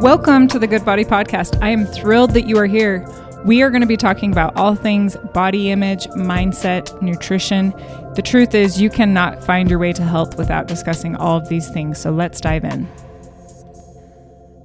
Welcome to the Good Body Podcast. I am thrilled that you are here. We are going to be talking about all things body image, mindset, nutrition. The truth is, you cannot find your way to health without discussing all of these things. So let's dive in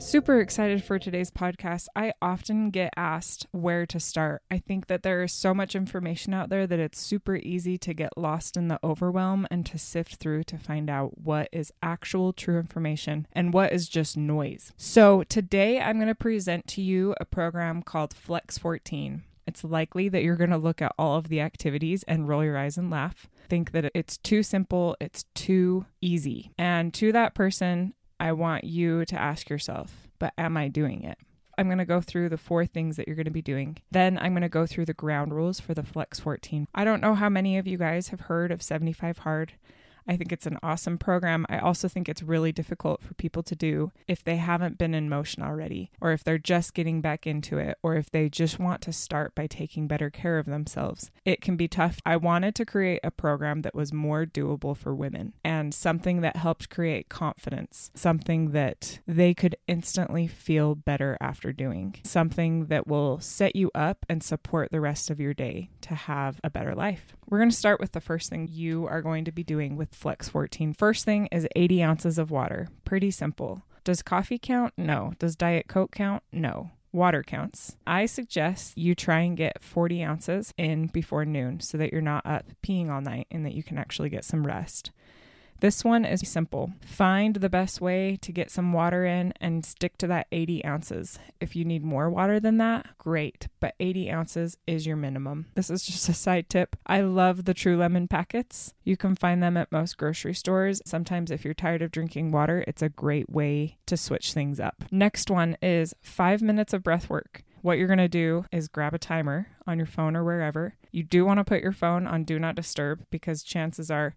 super excited for today's podcast. I often get asked where to start. I think that there is so much information out there that it's super easy to get lost in the overwhelm and to sift through to find out what is actual true information and what is just noise. So, today I'm going to present to you a program called Flex 14. It's likely that you're going to look at all of the activities and roll your eyes and laugh think that it's too simple, it's too easy. And to that person, I want you to ask yourself but am I doing it? I'm going to go through the four things that you're going to be doing. Then I'm going to go through the ground rules for the Flex 14. I don't know how many of you guys have heard of 75 Hard. I think it's an awesome program. I also think it's really difficult for people to do if they haven't been in motion already, or if they're just getting back into it, or if they just want to start by taking better care of themselves. It can be tough. I wanted to create a program that was more doable for women and something that helped create confidence, something that they could instantly feel better after doing, something that will set you up and support the rest of your day to have a better life. We're going to start with the first thing you are going to be doing with Flex 14. First thing is 80 ounces of water. Pretty simple. Does coffee count? No. Does Diet Coke count? No. Water counts. I suggest you try and get 40 ounces in before noon so that you're not up peeing all night and that you can actually get some rest. This one is simple. Find the best way to get some water in and stick to that 80 ounces. If you need more water than that, great, but 80 ounces is your minimum. This is just a side tip. I love the True Lemon packets. You can find them at most grocery stores. Sometimes, if you're tired of drinking water, it's a great way to switch things up. Next one is five minutes of breath work what you're going to do is grab a timer on your phone or wherever. You do want to put your phone on do not disturb because chances are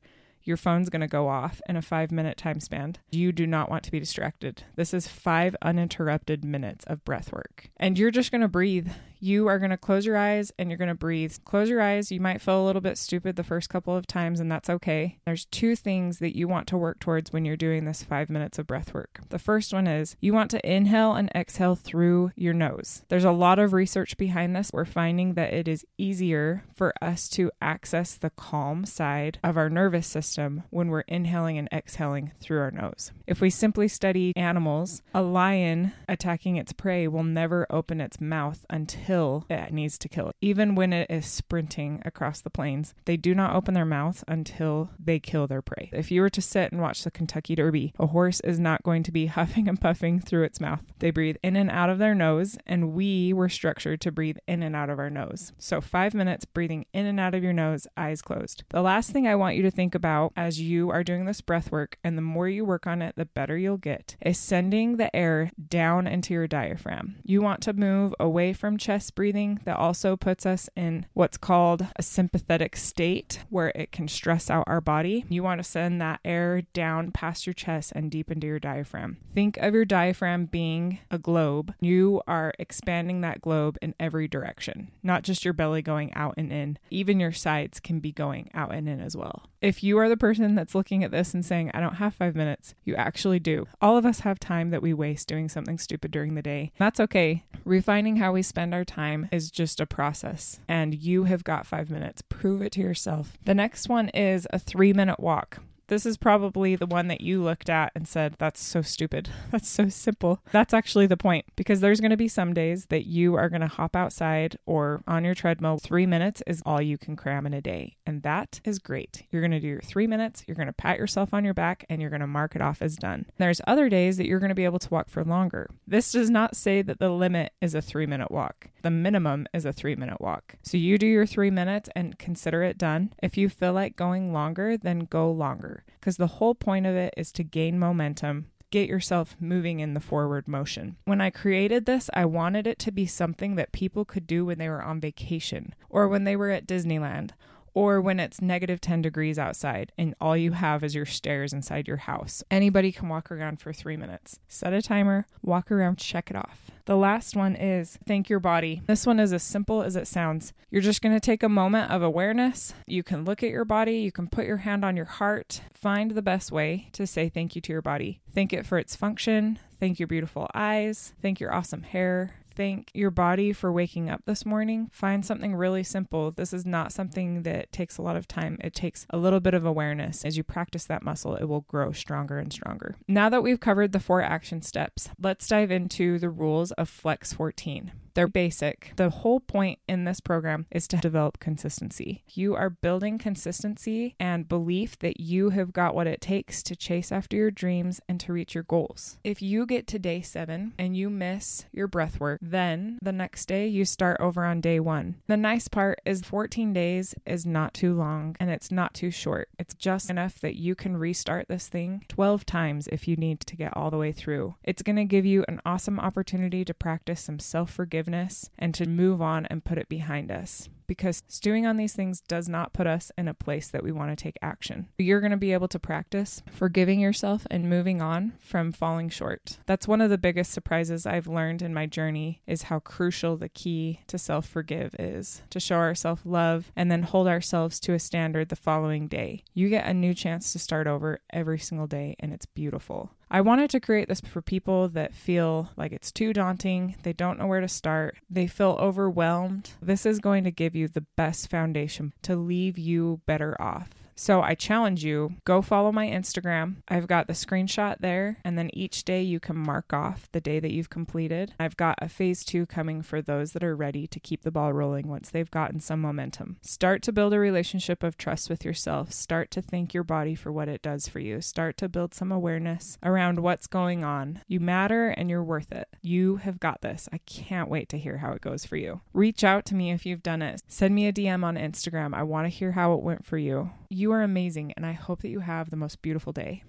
your phone's going to go off in a five minute time span. You do not want to be distracted. This is five uninterrupted minutes of breath work. And you're just going to breathe you are going to close your eyes and you're going to breathe. Close your eyes. You might feel a little bit stupid the first couple of times, and that's okay. There's two things that you want to work towards when you're doing this five minutes of breath work. The first one is you want to inhale and exhale through your nose. There's a lot of research behind this. We're finding that it is easier for us to access the calm side of our nervous system when we're inhaling and exhaling through our nose. If we simply study animals, a lion attacking its prey will never open its mouth until until it needs to kill it. Even when it is sprinting across the plains, they do not open their mouth until they kill their prey. If you were to sit and watch the Kentucky Derby, a horse is not going to be huffing and puffing through its mouth. They breathe in and out of their nose, and we were structured to breathe in and out of our nose. So, five minutes breathing in and out of your nose, eyes closed. The last thing I want you to think about as you are doing this breath work, and the more you work on it, the better you'll get, is sending the air down into your diaphragm. You want to move away from chest chest breathing that also puts us in what's called a sympathetic state where it can stress out our body. You want to send that air down past your chest and deep into your diaphragm. Think of your diaphragm being a globe. You are expanding that globe in every direction, not just your belly going out and in. Even your sides can be going out and in as well. If you are the person that's looking at this and saying, I don't have five minutes, you actually do. All of us have time that we waste doing something stupid during the day. That's okay. Refining how we spend our time is just a process, and you have got five minutes. Prove it to yourself. The next one is a three minute walk. This is probably the one that you looked at and said, That's so stupid. That's so simple. That's actually the point because there's going to be some days that you are going to hop outside or on your treadmill. Three minutes is all you can cram in a day. And that is great. You're going to do your three minutes, you're going to pat yourself on your back, and you're going to mark it off as done. There's other days that you're going to be able to walk for longer. This does not say that the limit is a three minute walk, the minimum is a three minute walk. So you do your three minutes and consider it done. If you feel like going longer, then go longer because the whole point of it is to gain momentum get yourself moving in the forward motion. When I created this, I wanted it to be something that people could do when they were on vacation or when they were at Disneyland or when it's negative 10 degrees outside and all you have is your stairs inside your house. Anybody can walk around for three minutes. Set a timer, walk around, check it off. The last one is thank your body. This one is as simple as it sounds. You're just going to take a moment of awareness. You can look at your body, you can put your hand on your heart, find the best way to say thank you to your body. Thank it for its function, thank your beautiful eyes, thank your awesome hair, thank your body for waking up this morning, find something really simple. This is not something that takes a lot of time. It takes a little bit of awareness. As you practice that muscle, it will grow stronger and stronger. Now that we've covered the four action steps, let's dive into the rules of Flex 14. They're basic. The whole point in this program is to develop consistency. You are building consistency and belief that you have got what it takes to chase after your dreams and to reach your goals. If you get to day seven and you miss your breath work, then the next day you start over on day one. The nice part is 14 days is not too long and it's not too short. It's just enough that you can restart this thing 12 times if you need to get all the way through. It's going to give you an awesome opportunity to practice some self forgiveness forgiveness and to move on and put it behind us because stewing on these things does not put us in a place that we want to take action. You're going to be able to practice forgiving yourself and moving on from falling short. That's one of the biggest surprises I've learned in my journey is how crucial the key to self-forgive is. To show ourselves love and then hold ourselves to a standard the following day. You get a new chance to start over every single day and it's beautiful. I wanted to create this for people that feel like it's too daunting, they don't know where to start, they feel overwhelmed. This is going to give you the best foundation to leave you better off. So I challenge you go follow my Instagram. I've got the screenshot there, and then each day you can mark off the day that you've completed. I've got a phase two coming for those that are ready to keep the ball rolling once they've gotten some momentum. Start to build a relationship of trust with yourself. Start to thank your body for what it does for you. Start to build some awareness around what's going on. You matter and you're worth it. You have got this. I can't wait to hear how it goes for you. Reach out to me if you've done it. Send me a DM on Instagram. I want to hear how it went for you. You are amazing, and I hope that you have the most beautiful day.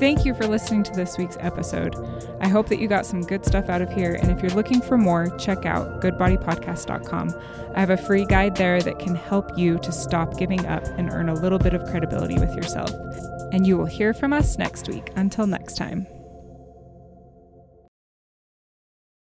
Thank you for listening to this week's episode. I hope that you got some good stuff out of here. And if you're looking for more, check out goodbodypodcast.com. I have a free guide there that can help you to stop giving up and earn a little bit of credibility with yourself. And you will hear from us next week. Until next time.